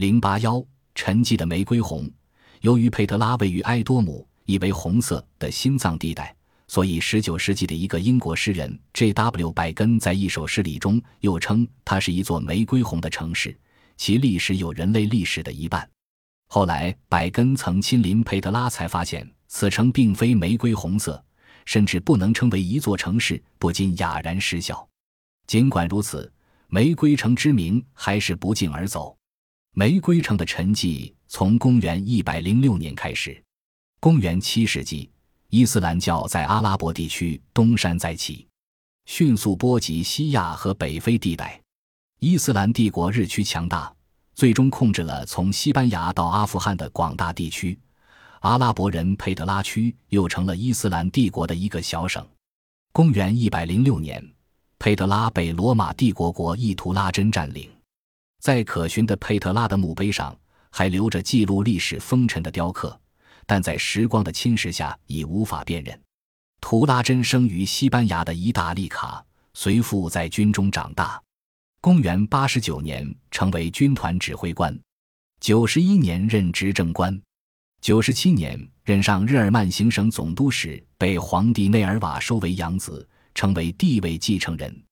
零八幺沉寂的玫瑰红，由于佩特拉位于埃多姆，意为红色的心脏地带，所以十九世纪的一个英国诗人 J.W. 拜根在一首诗里中又称它是一座玫瑰红的城市，其历史有人类历史的一半。后来，百根曾亲临佩特拉，才发现此城并非玫瑰红色，甚至不能称为一座城市，不禁哑然失笑。尽管如此，玫瑰城之名还是不胫而走。玫瑰城的沉寂从公元一百零六年开始。公元七世纪，伊斯兰教在阿拉伯地区东山再起，迅速波及西亚和北非地带。伊斯兰帝国日趋强大。最终控制了从西班牙到阿富汗的广大地区，阿拉伯人佩德拉区又成了伊斯兰帝国的一个小省。公元一百零六年，佩德拉被罗马帝国国意图拉真占领。在可寻的佩特拉的墓碑上，还留着记录历史风尘的雕刻，但在时光的侵蚀下已无法辨认。图拉真生于西班牙的意大利卡，随父在军中长大。公元八十九年，成为军团指挥官；九十一年任执政官；九十七年任上日耳曼行省总督时，被皇帝内尔瓦收为养子，成为帝位继承人。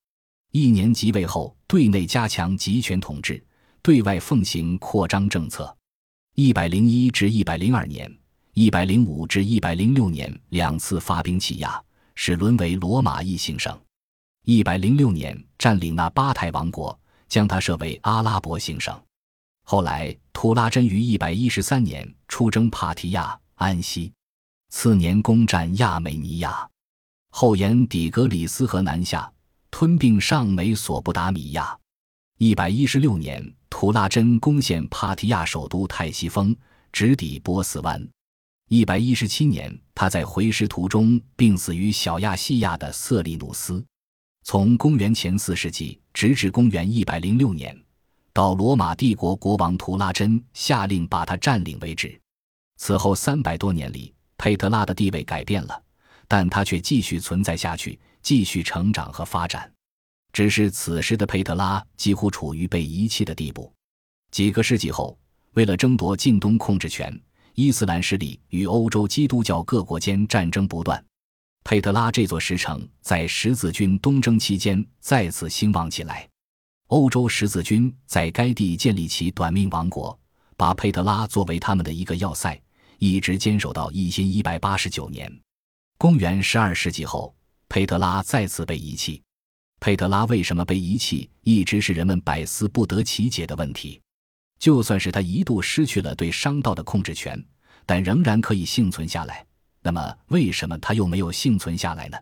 一年即位后，对内加强集权统治，对外奉行扩张政策。一百零一至一百零二年，一百零五至一百零六年两次发兵欺亚，使沦为罗马一行省。一百零六年占领那巴泰王国，将它设为阿拉伯行省。后来，图拉真于一百一十三年出征帕提亚、安息，次年攻占亚美尼亚，后沿底格里斯河南下，吞并上美索不达米亚。一百一十六年，图拉真攻陷帕提亚首都泰西峰，直抵波斯湾。一百一十七年，他在回师途中病死于小亚细亚的色利努斯。从公元前四世纪直至公元一百零六年，到罗马帝国国王图拉真下令把他占领为止。此后三百多年里，佩特拉的地位改变了，但他却继续存在下去，继续成长和发展。只是此时的佩特拉几乎处于被遗弃的地步。几个世纪后，为了争夺近东控制权，伊斯兰势力与欧洲基督教各国间战争不断。佩特拉这座石城在十字军东征期间再次兴旺起来。欧洲十字军在该地建立起短命王国，把佩特拉作为他们的一个要塞，一直坚守到一千一百八十九年。公元十二世纪后，佩特拉再次被遗弃。佩特拉为什么被遗弃，一直是人们百思不得其解的问题。就算是他一度失去了对商道的控制权，但仍然可以幸存下来。那么，为什么他又没有幸存下来呢？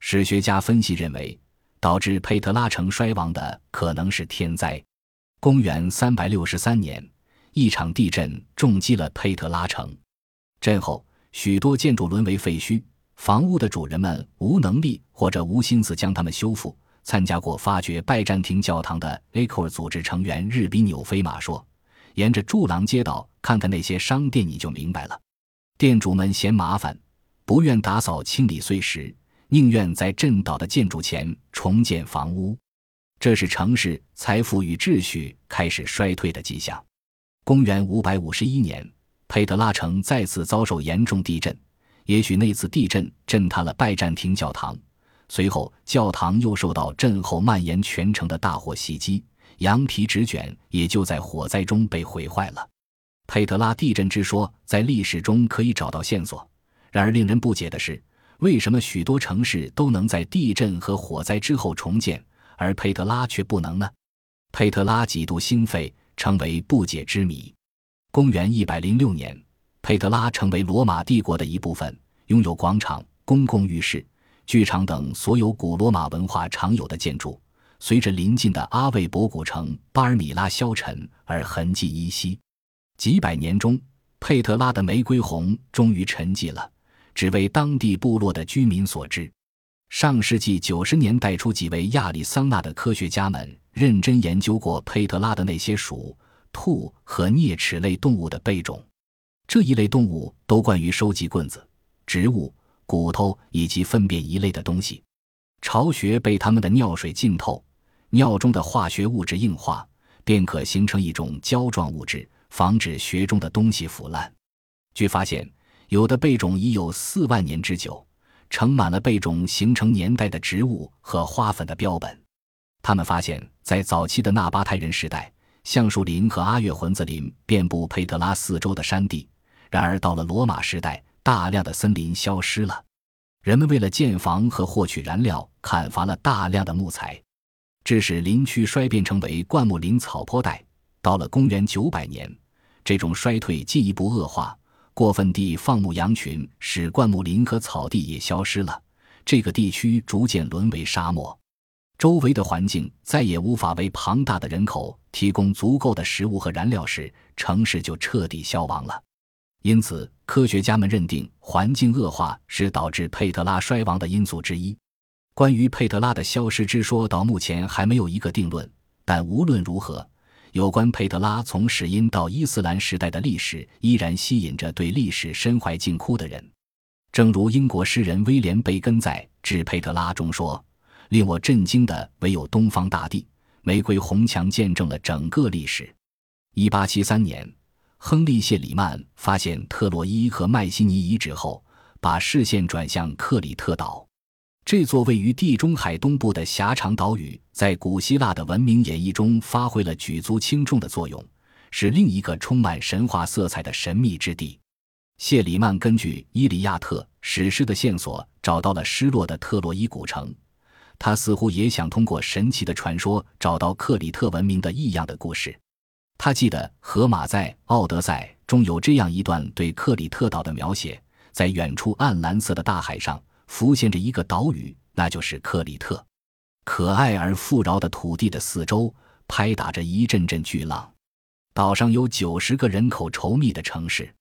史学家分析认为，导致佩特拉城衰亡的可能是天灾。公元三百六十三年，一场地震重击了佩特拉城，震后许多建筑沦为废墟，房屋的主人们无能力或者无心思将它们修复。参加过发掘拜占庭教堂的 Acor 组织成员日比纽菲马说：“沿着柱廊街道看看那些商店，你就明白了。”店主们嫌麻烦，不愿打扫清理碎石，宁愿在震倒的建筑前重建房屋。这是城市财富与秩序开始衰退的迹象。公元五百五十一年，佩德拉城再次遭受严重地震，也许那次地震震塌了拜占庭教堂。随后，教堂又受到震后蔓延全城的大火袭击，羊皮纸卷也就在火灾中被毁坏了。佩特拉地震之说在历史中可以找到线索，然而令人不解的是，为什么许多城市都能在地震和火灾之后重建，而佩特拉却不能呢？佩特拉几度兴废，成为不解之谜。公元一百零六年，佩特拉成为罗马帝国的一部分，拥有广场、公共浴室、剧场等所有古罗马文化常有的建筑。随着临近的阿魏博古城巴尔米拉消沉而痕迹依稀。几百年中，佩特拉的玫瑰红终于沉寂了，只为当地部落的居民所知。上世纪九十年代初，几位亚利桑那的科学家们认真研究过佩特拉的那些鼠、兔和啮齿类动物的贝种。这一类动物都惯于收集棍子、植物、骨头以及粪便一类的东西。巢穴被它们的尿水浸透，尿中的化学物质硬化。便可形成一种胶状物质，防止穴中的东西腐烂。据发现，有的贝种已有四万年之久，盛满了贝种形成年代的植物和花粉的标本。他们发现，在早期的纳巴泰人时代，橡树林和阿月浑子林遍布佩德拉四周的山地。然而，到了罗马时代，大量的森林消失了，人们为了建房和获取燃料，砍伐了大量的木材，致使林区衰变成为灌木林草坡带。到了公元九百年，这种衰退进一步恶化，过分地放牧羊群使灌木林和草地也消失了，这个地区逐渐沦为沙漠。周围的环境再也无法为庞大的人口提供足够的食物和燃料时，城市就彻底消亡了。因此，科学家们认定环境恶化是导致佩特拉衰亡的因素之一。关于佩特拉的消失之说，到目前还没有一个定论。但无论如何，有关佩特拉从始因到伊斯兰时代的历史，依然吸引着对历史身怀敬枯的人。正如英国诗人威廉·贝根在《致佩特拉》中说。令我震惊的唯有东方大地，玫瑰红墙见证了整个历史。一八七三年，亨利·谢里曼发现特洛伊和麦西尼遗址后，把视线转向克里特岛。这座位于地中海东部的狭长岛屿，在古希腊的文明演绎中发挥了举足轻重的作用，是另一个充满神话色彩的神秘之地。谢里曼根据《伊利亚特》史诗的线索，找到了失落的特洛伊古城。他似乎也想通过神奇的传说找到克里特文明的异样的故事。他记得荷马在《奥德赛》中有这样一段对克里特岛的描写：在远处暗蓝色的大海上浮现着一个岛屿，那就是克里特。可爱而富饶的土地的四周拍打着一阵阵巨浪。岛上有九十个人口稠密的城市，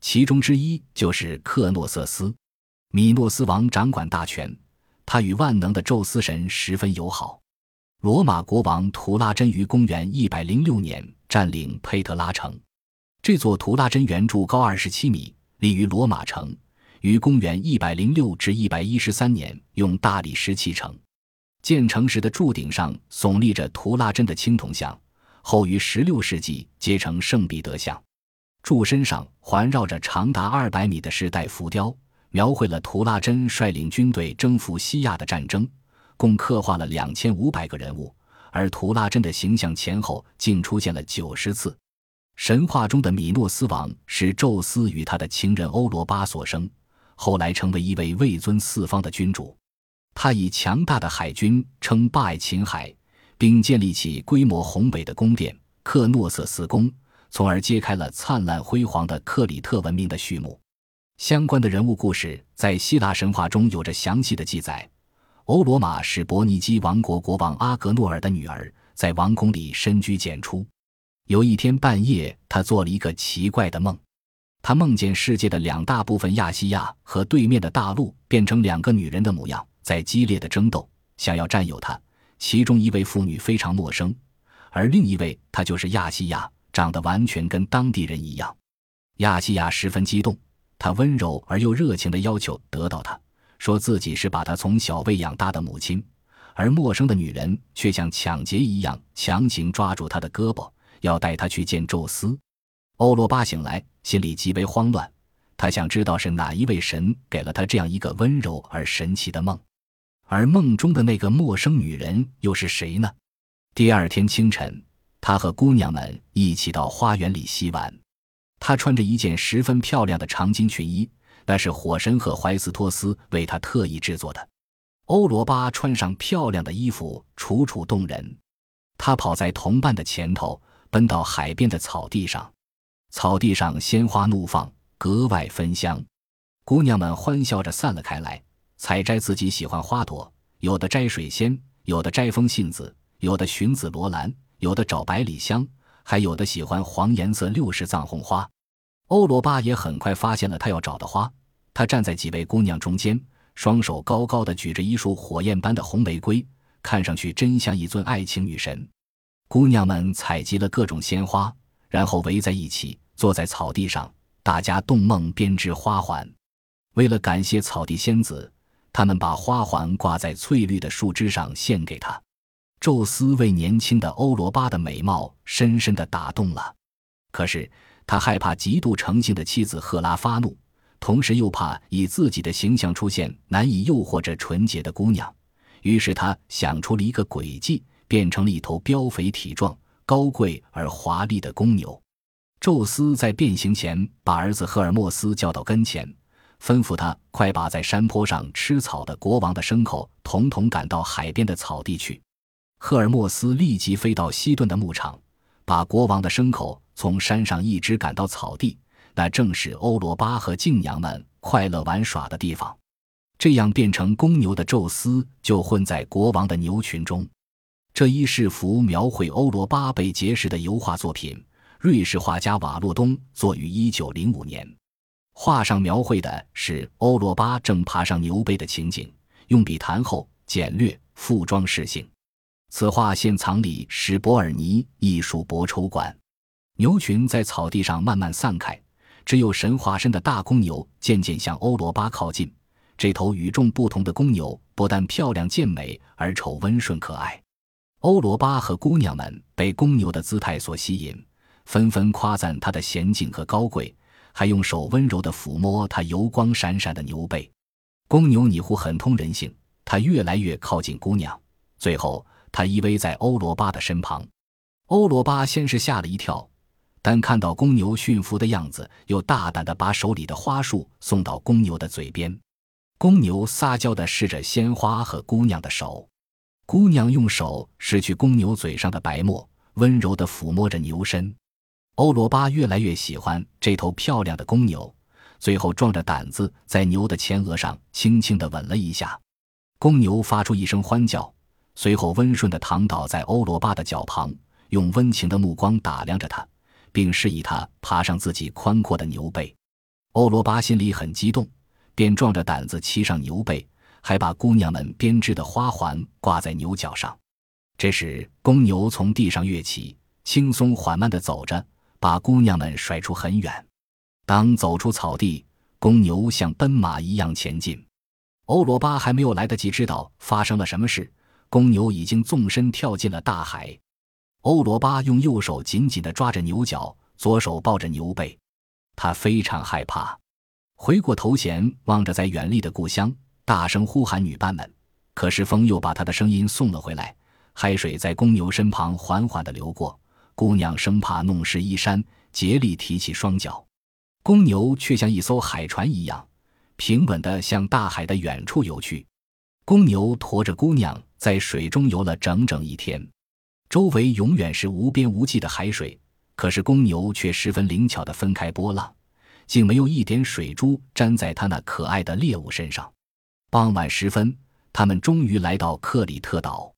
其中之一就是克诺瑟斯。米诺斯王掌管大权。他与万能的宙斯神十分友好。罗马国王图拉真于公元一百零六年占领佩特拉城。这座图拉真圆柱高二十七米，立于罗马城，于公元一百零六至一百一十三年用大理石砌成。建成时的柱顶上耸立着图拉真的青铜像，后于十六世纪结成圣彼得像。柱身上环绕着长达二百米的时代浮雕。描绘了图拉真率领军队征服西亚的战争，共刻画了两千五百个人物，而图拉真的形象前后竟出现了九十次。神话中的米诺斯王是宙斯与他的情人欧罗巴所生，后来成为一位位尊四方的君主。他以强大的海军称霸爱琴海，并建立起规模宏伟的宫殿克诺瑟斯宫，从而揭开了灿烂辉煌的克里特文明的序幕。相关的人物故事在希腊神话中有着详细的记载。欧罗马是伯尼基王国国王阿格诺尔的女儿，在王宫里深居简出。有一天半夜，她做了一个奇怪的梦。她梦见世界的两大部分亚细亚和对面的大陆变成两个女人的模样，在激烈的争斗，想要占有她。其中一位妇女非常陌生，而另一位她就是亚细亚，长得完全跟当地人一样。亚细亚十分激动。她温柔而又热情地要求得到她，说自己是把他从小喂养大的母亲，而陌生的女人却像抢劫一样强行抓住他的胳膊，要带他去见宙斯。欧罗巴醒来，心里极为慌乱，他想知道是哪一位神给了他这样一个温柔而神奇的梦，而梦中的那个陌生女人又是谁呢？第二天清晨，他和姑娘们一起到花园里洗碗。她穿着一件十分漂亮的长巾裙衣，那是火神和怀斯托斯为他特意制作的。欧罗巴穿上漂亮的衣服，楚楚动人。他跑在同伴的前头，奔到海边的草地上。草地上鲜花怒放，格外芬香。姑娘们欢笑着散了开来，采摘自己喜欢花朵，有的摘水仙，有的摘风信子，有的寻紫罗兰，有的找百里香，还有的喜欢黄颜色六十藏红花。欧罗巴也很快发现了他要找的花。他站在几位姑娘中间，双手高高的举着一束火焰般的红玫瑰，看上去真像一尊爱情女神。姑娘们采集了各种鲜花，然后围在一起，坐在草地上，大家动梦编织花环。为了感谢草地仙子，他们把花环挂在翠绿的树枝上献给她。宙斯为年轻的欧罗巴的美貌深深的打动了。可是他害怕极度成性的妻子赫拉发怒，同时又怕以自己的形象出现难以诱惑这纯洁的姑娘，于是他想出了一个诡计，变成了一头膘肥体壮、高贵而华丽的公牛。宙斯在变形前，把儿子赫尔墨斯叫到跟前，吩咐他快把在山坡上吃草的国王的牲口统统赶到海边的草地去。赫尔墨斯立即飞到西顿的牧场，把国王的牲口从山上一直赶到草地，那正是欧罗巴和静娘们快乐玩耍的地方。这样变成公牛的宙斯就混在国王的牛群中。这一是幅描绘欧罗巴被劫持的油画作品。瑞士画家瓦洛东作于一九零五年，画上描绘的是欧罗巴正爬上牛背的情景，用笔谈后简略，附装饰性。此画现藏里史伯尔尼艺术博抽馆。牛群在草地上慢慢散开，只有神化身的大公牛渐渐向欧罗巴靠近。这头与众不同的公牛不但漂亮健美，而丑温顺可爱。欧罗巴和姑娘们被公牛的姿态所吸引。纷纷夸赞它的娴静和高贵，还用手温柔地抚摸它油光闪闪的牛背。公牛拟乎很通人性，它越来越靠近姑娘，最后它依偎在欧罗巴的身旁。欧罗巴先是吓了一跳，但看到公牛驯服的样子，又大胆地把手里的花束送到公牛的嘴边。公牛撒娇地试着鲜花和姑娘的手，姑娘用手拭去公牛嘴上的白沫，温柔地抚摸着牛身。欧罗巴越来越喜欢这头漂亮的公牛，最后壮着胆子在牛的前额上轻轻地吻了一下。公牛发出一声欢叫，随后温顺地躺倒在欧罗巴的脚旁，用温情的目光打量着他，并示意他爬上自己宽阔的牛背。欧罗巴心里很激动，便壮着胆子骑上牛背，还把姑娘们编织的花环挂在牛角上。这时，公牛从地上跃起，轻松缓慢地走着。把姑娘们甩出很远。当走出草地，公牛像奔马一样前进。欧罗巴还没有来得及知道发生了什么事，公牛已经纵身跳进了大海。欧罗巴用右手紧紧地抓着牛角，左手抱着牛背，他非常害怕。回过头前望着在远离的故乡，大声呼喊女伴们。可是风又把他的声音送了回来。海水在公牛身旁缓缓地流过。姑娘生怕弄湿衣衫，竭力提起双脚，公牛却像一艘海船一样，平稳地向大海的远处游去。公牛驮着姑娘在水中游了整整一天，周围永远是无边无际的海水，可是公牛却十分灵巧地分开波浪，竟没有一点水珠沾在它那可爱的猎物身上。傍晚时分，他们终于来到克里特岛，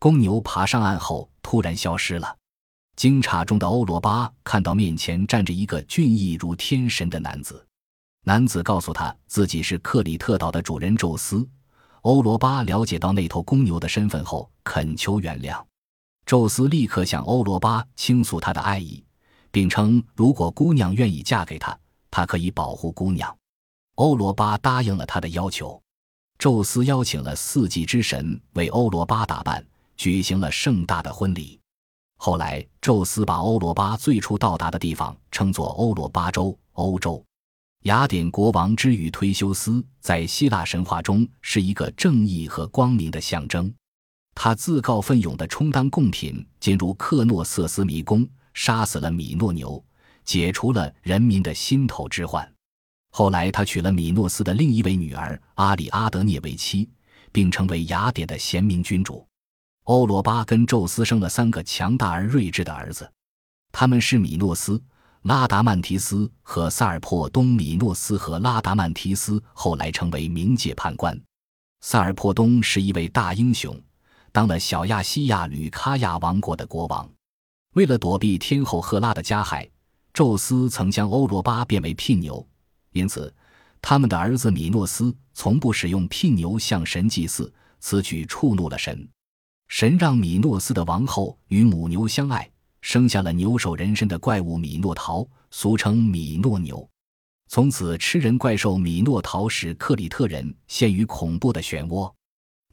公牛爬上岸后突然消失了。惊诧中的欧罗巴看到面前站着一个俊逸如天神的男子，男子告诉他自己是克里特岛的主人宙斯。欧罗巴了解到那头公牛的身份后，恳求原谅。宙斯立刻向欧罗巴倾诉他的爱意，并称如果姑娘愿意嫁给他，他可以保护姑娘。欧罗巴答应了他的要求。宙斯邀请了四季之神为欧罗巴打扮，举行了盛大的婚礼。后来，宙斯把欧罗巴最初到达的地方称作欧罗巴洲、欧洲。雅典国王之于忒修斯在希腊神话中是一个正义和光明的象征，他自告奋勇地充当贡品进入克诺瑟斯迷宫，杀死了米诺牛，解除了人民的心头之患。后来，他娶了米诺斯的另一位女儿阿里阿德涅为妻，并成为雅典的贤明君主。欧罗巴跟宙斯生了三个强大而睿智的儿子，他们是米诺斯、拉达曼提斯和萨尔珀东。米诺斯和拉达曼提斯后来成为冥界判官，萨尔珀东是一位大英雄，当了小亚细亚吕卡亚王国的国王。为了躲避天后赫拉的加害，宙斯曾将欧罗巴变为聘牛，因此他们的儿子米诺斯从不使用聘牛向神祭祀，此举触怒了神。神让米诺斯的王后与母牛相爱，生下了牛首人身的怪物米诺陶，俗称米诺牛。从此，吃人怪兽米诺陶使克里特人陷于恐怖的漩涡。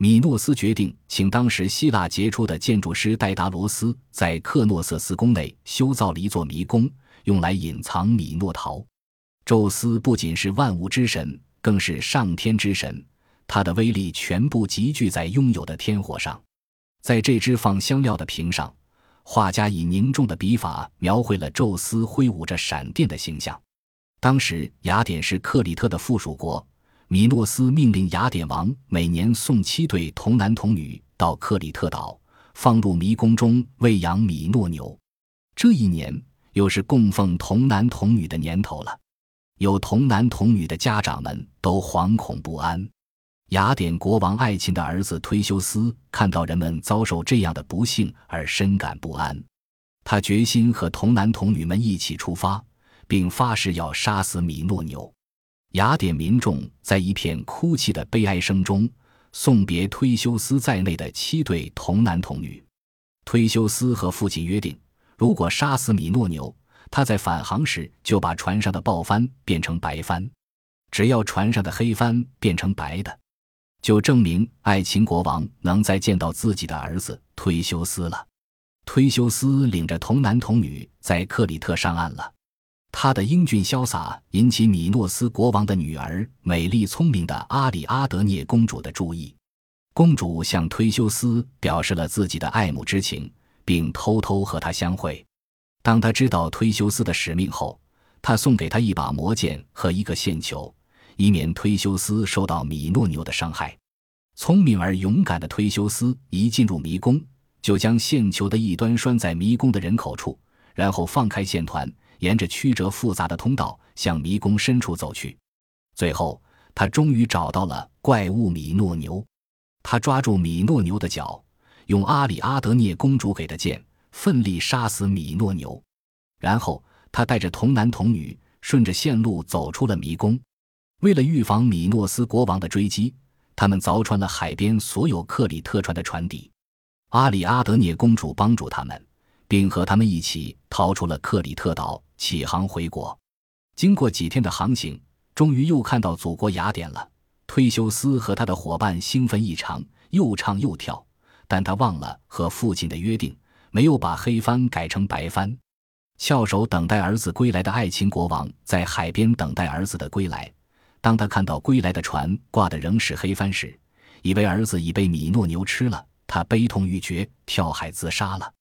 米诺斯决定请当时希腊杰出的建筑师戴达罗斯在克诺瑟斯宫内修造了一座迷宫，用来隐藏米诺陶。宙斯不仅是万物之神，更是上天之神，他的威力全部集聚在拥有的天火上。在这只放香料的瓶上，画家以凝重的笔法描绘了宙斯挥舞着闪电的形象。当时雅典是克里特的附属国。米诺斯命令雅典王每年送七对童男童女到克里特岛，放入迷宫中喂养米诺牛。这一年又是供奉童男童女的年头了，有童男童女的家长们都惶恐不安。雅典国王爱琴的儿子忒修斯看到人们遭受这样的不幸而深感不安，他决心和童男童女们一起出发，并发誓要杀死米诺牛。雅典民众在一片哭泣的悲哀声中送别忒修斯在内的七对童男童女。忒修斯和父亲约定，如果杀死米诺牛，他在返航时就把船上的豹帆变成白帆；只要船上的黑帆变成白的，就证明爱琴国王能再见到自己的儿子忒修斯了。忒修斯领着童男童女在克里特上岸了。他的英俊潇洒引起米诺斯国王的女儿、美丽聪明的阿里阿德涅公主的注意。公主向忒修斯表示了自己的爱慕之情，并偷偷和他相会。当他知道忒修斯的使命后，他送给他一把魔剑和一个线球，以免忒修斯受到米诺牛的伤害。聪明而勇敢的忒修斯一进入迷宫，就将线球的一端拴在迷宫的人口处，然后放开线团。沿着曲折复杂的通道向迷宫深处走去，最后他终于找到了怪物米诺牛。他抓住米诺牛的脚，用阿里阿德涅公主给的剑奋力杀死米诺牛。然后他带着童男童女顺着线路走出了迷宫。为了预防米诺斯国王的追击，他们凿穿了海边所有克里特船的船底。阿里阿德涅公主帮助他们。并和他们一起逃出了克里特岛，起航回国。经过几天的航行，终于又看到祖国雅典了。忒修斯和他的伙伴兴奋异常，又唱又跳。但他忘了和父亲的约定，没有把黑帆改成白帆。翘首等待儿子归来的爱琴国王在海边等待儿子的归来。当他看到归来的船挂的仍是黑帆时，以为儿子已被米诺牛吃了，他悲痛欲绝，跳海自杀了。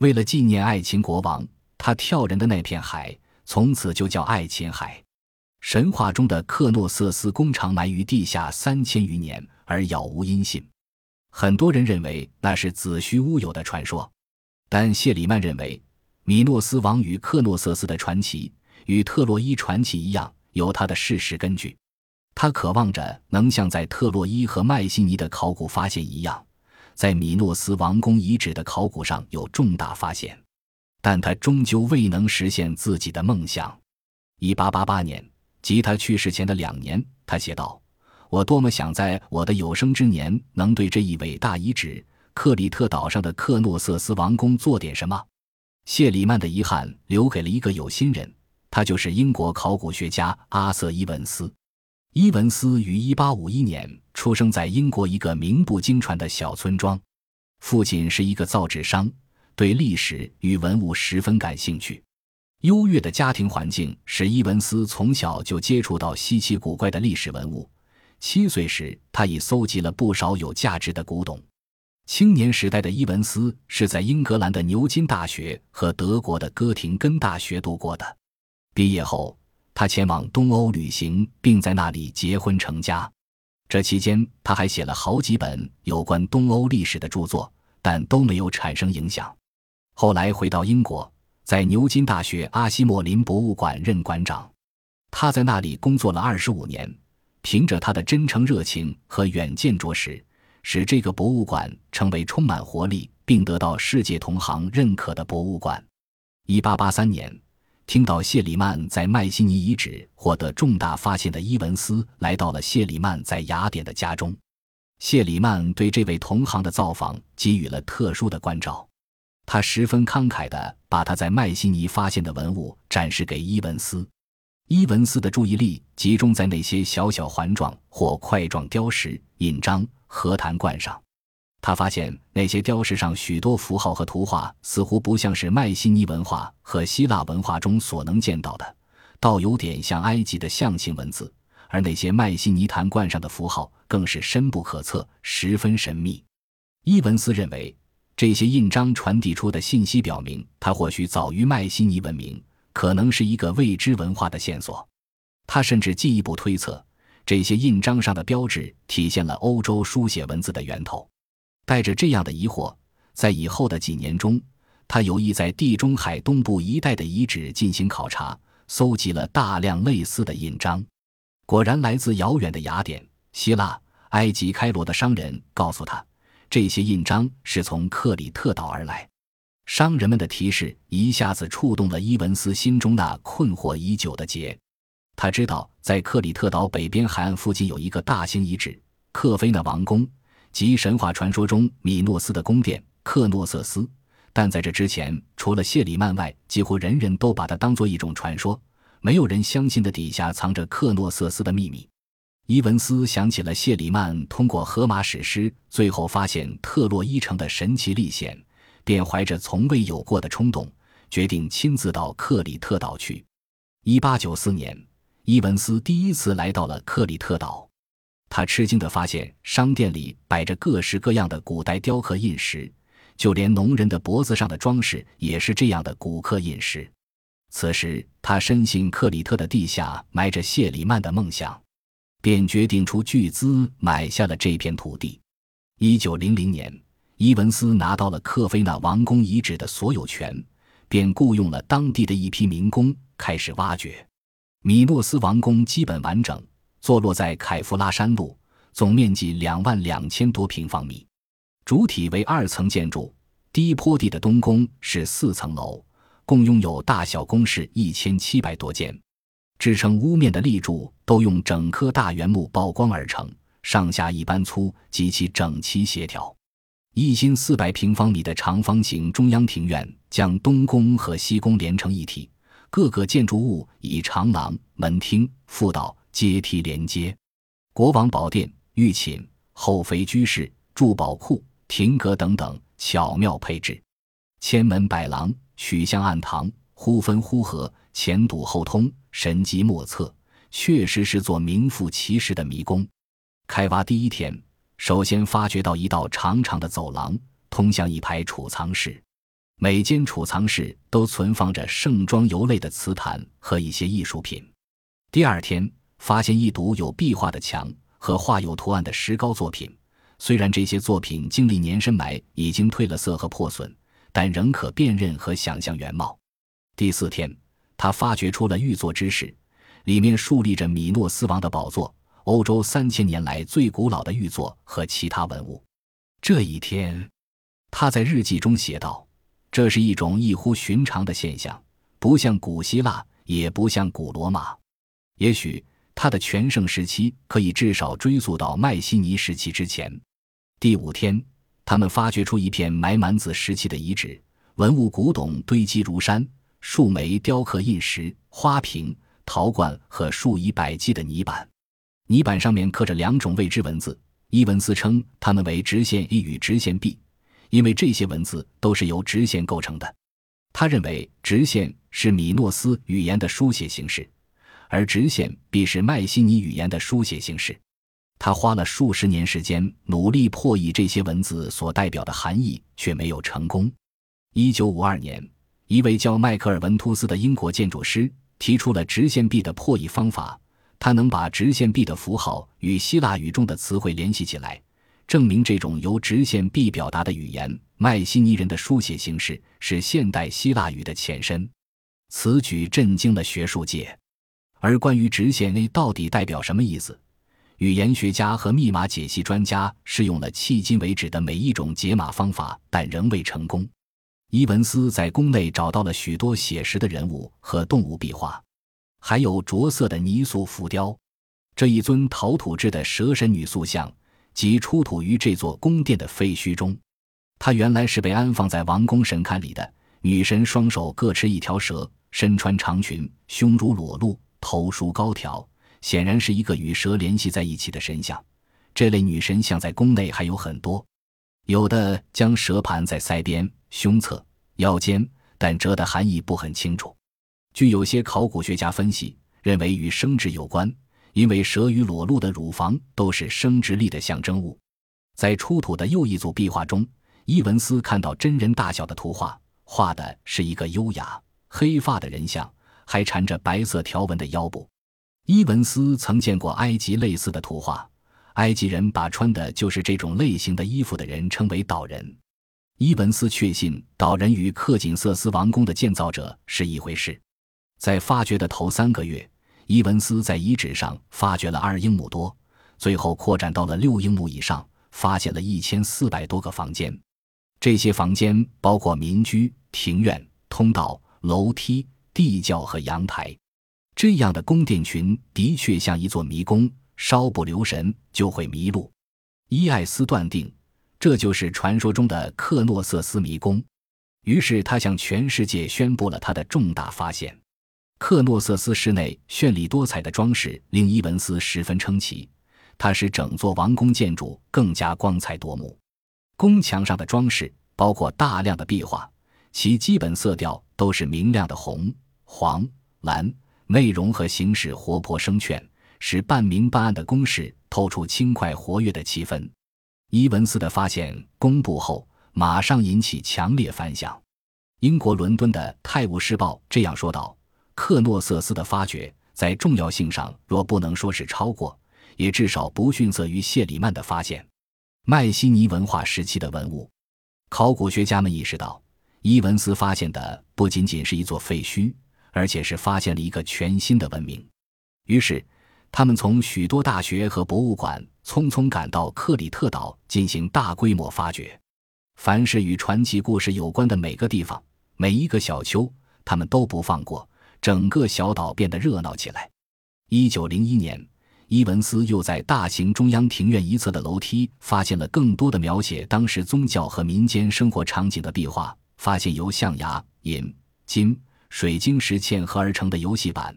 为了纪念爱琴国王，他跳人的那片海从此就叫爱琴海。神话中的克诺瑟斯工厂埋于地下三千余年，而杳无音信。很多人认为那是子虚乌有的传说，但谢里曼认为，米诺斯王与克诺瑟斯的传奇与特洛伊传奇一样，有它的事实根据。他渴望着能像在特洛伊和迈锡尼的考古发现一样。在米诺斯王宫遗址的考古上有重大发现，但他终究未能实现自己的梦想。一八八八年，即他去世前的两年，他写道：“我多么想在我的有生之年能对这一伟大遗址——克里特岛上的克诺瑟斯王宫做点什么。”谢里曼的遗憾留给了一个有心人，他就是英国考古学家阿瑟·伊文斯。伊文斯于1851年出生在英国一个名不经传的小村庄，父亲是一个造纸商，对历史与文物十分感兴趣。优越的家庭环境使伊文斯从小就接触到稀奇古怪的历史文物。七岁时，他已搜集了不少有价值的古董。青年时代的伊文斯是在英格兰的牛津大学和德国的哥廷根大学度过的。毕业后。他前往东欧旅行，并在那里结婚成家。这期间，他还写了好几本有关东欧历史的著作，但都没有产生影响。后来回到英国，在牛津大学阿西莫林博物馆任馆长。他在那里工作了二十五年，凭着他的真诚热情和远见卓识，使这个博物馆成为充满活力并得到世界同行认可的博物馆。一八八三年。听到谢里曼在迈锡尼遗址获得重大发现的伊文斯来到了谢里曼在雅典的家中，谢里曼对这位同行的造访给予了特殊的关照，他十分慷慨地把他在迈锡尼发现的文物展示给伊文斯，伊文斯的注意力集中在那些小小环状或块状雕石、印章、和坛冠上。他发现那些雕饰上许多符号和图画，似乎不像是迈锡尼文化和希腊文化中所能见到的，倒有点像埃及的象形文字。而那些迈锡尼坛冠上的符号，更是深不可测，十分神秘。伊文斯认为，这些印章传递出的信息表明，它或许早于迈锡尼文明，可能是一个未知文化的线索。他甚至进一步推测，这些印章上的标志体现了欧洲书写文字的源头。带着这样的疑惑，在以后的几年中，他有意在地中海东部一带的遗址进行考察，搜集了大量类似的印章。果然，来自遥远的雅典、希腊、埃及、开罗的商人告诉他，这些印章是从克里特岛而来。商人们的提示一下子触动了伊文斯心中那困惑已久的结。他知道，在克里特岛北边海岸附近有一个大型遗址——克菲纳王宫。即神话传说中米诺斯的宫殿克诺瑟斯，但在这之前，除了谢里曼外，几乎人人都把它当做一种传说，没有人相信的底下藏着克诺瑟斯的秘密。伊文斯想起了谢里曼通过荷马史诗最后发现特洛伊城的神奇历险，便怀着从未有过的冲动，决定亲自到克里特岛去。一八九四年，伊文斯第一次来到了克里特岛。他吃惊地发现，商店里摆着各式各样的古代雕刻印石，就连农人的脖子上的装饰也是这样的古刻印石。此时，他深信克里特的地下埋着谢里曼的梦想，便决定出巨资买下了这片土地。一九零零年，伊文斯拿到了克菲纳王宫遗址的所有权，便雇佣了当地的一批民工开始挖掘。米诺斯王宫基本完整。坐落在凯夫拉山路，总面积两万两千多平方米，主体为二层建筑。低坡地的东宫是四层楼，共拥有大小宫室一千七百多间。支撑屋面的立柱都用整棵大圆木曝光而成，上下一般粗，极其整齐协调。一新四百平方米的长方形中央庭院将东宫和西宫连成一体，各个建筑物以长廊、门厅、副道。阶梯连接，国王宝殿、御寝、后妃居室、珠宝库、亭阁等等巧妙配置，千门百廊、曲巷暗堂，忽分忽合，前堵后通，神机莫测，确实是座名副其实的迷宫。开挖第一天，首先发掘到一道长长的走廊，通向一排储藏室，每间储藏室都存放着盛装油类的瓷坛和一些艺术品。第二天。发现一堵有壁画的墙和画有图案的石膏作品，虽然这些作品经历年深埋，已经褪了色和破损，但仍可辨认和想象原貌。第四天，他发掘出了玉座之室，里面竖立着米诺斯王的宝座，欧洲三千年来最古老的玉座和其他文物。这一天，他在日记中写道：“这是一种异乎寻常的现象，不像古希腊，也不像古罗马，也许。”它的全盛时期可以至少追溯到迈锡尼时期之前。第五天，他们发掘出一片埋满子时期的遗址，文物古董堆积如山，数枚雕刻印石、花瓶、陶罐和数以百计的泥板。泥板上面刻着两种未知文字，伊文斯称它们为直线 A 与直线 B，因为这些文字都是由直线构成的。他认为直线是米诺斯语言的书写形式。而直线必是迈锡尼语言的书写形式。他花了数十年时间努力破译这些文字所代表的含义，却没有成功。一九五二年，一位叫迈克尔·文图斯的英国建筑师提出了直线壁的破译方法。他能把直线壁的符号与希腊语中的词汇联系起来，证明这种由直线壁表达的语言——迈锡尼人的书写形式是现代希腊语的前身。此举震惊了学术界。而关于直线 A 到底代表什么意思，语言学家和密码解析专家试用了迄今为止的每一种解码方法，但仍未成功。伊文斯在宫内找到了许多写实的人物和动物壁画，还有着色的泥塑浮雕。这一尊陶土制的蛇神女塑像，即出土于这座宫殿的废墟中。它原来是被安放在王宫神龛里的。女神双手各持一条蛇，身穿长裙，胸如裸露。头梳高挑，显然是一个与蛇联系在一起的神像。这类女神像在宫内还有很多，有的将蛇盘在腮边、胸侧、腰间，但折的含义不很清楚。据有些考古学家分析，认为与生殖有关，因为蛇与裸露的乳房都是生殖力的象征物。在出土的又一组壁画中，伊文斯看到真人大小的图画，画的是一个优雅黑发的人像，还缠着白色条纹的腰部。伊文斯曾见过埃及类似的图画，埃及人把穿的就是这种类型的衣服的人称为岛人。伊文斯确信岛人与克锦瑟斯王宫的建造者是一回事。在发掘的头三个月，伊文斯在遗址上发掘了二英亩多，最后扩展到了六英亩以上，发现了一千四百多个房间。这些房间包括民居、庭院、通道、楼梯、地窖和阳台。这样的宫殿群的确像一座迷宫，稍不留神就会迷路。伊艾斯断定，这就是传说中的克诺瑟斯迷宫。于是他向全世界宣布了他的重大发现。克诺瑟斯室内绚丽多彩的装饰令伊文斯十分称奇，它使整座王宫建筑更加光彩夺目。宫墙上的装饰包括大量的壁画，其基本色调都是明亮的红、黄、蓝。内容和形式活泼生劝，使半明半暗的宫室透出轻快活跃的气氛。伊文斯的发现公布后，马上引起强烈反响。英国伦敦的《泰晤士报》这样说道：“克诺瑟斯的发掘在重要性上，若不能说是超过，也至少不逊色于谢里曼的发现。”迈锡尼文化时期的文物，考古学家们意识到，伊文斯发现的不仅仅是一座废墟。而且是发现了一个全新的文明，于是他们从许多大学和博物馆匆匆赶到克里特岛进行大规模发掘。凡是与传奇故事有关的每个地方、每一个小丘，他们都不放过，整个小岛变得热闹起来。一九零一年，伊文斯又在大型中央庭院一侧的楼梯发现了更多的描写当时宗教和民间生活场景的壁画，发现由象牙、银、金。水晶石嵌合而成的游戏板，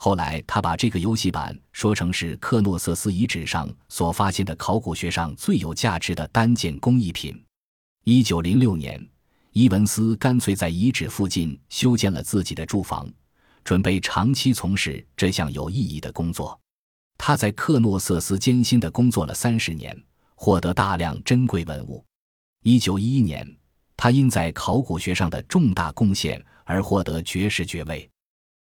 后来他把这个游戏板说成是克诺瑟斯遗址上所发现的考古学上最有价值的单件工艺品。一九零六年，伊文斯干脆在遗址附近修建了自己的住房，准备长期从事这项有意义的工作。他在克诺瑟斯艰辛地工作了三十年，获得大量珍贵文物。一九一一年，他因在考古学上的重大贡献。而获得爵士爵位。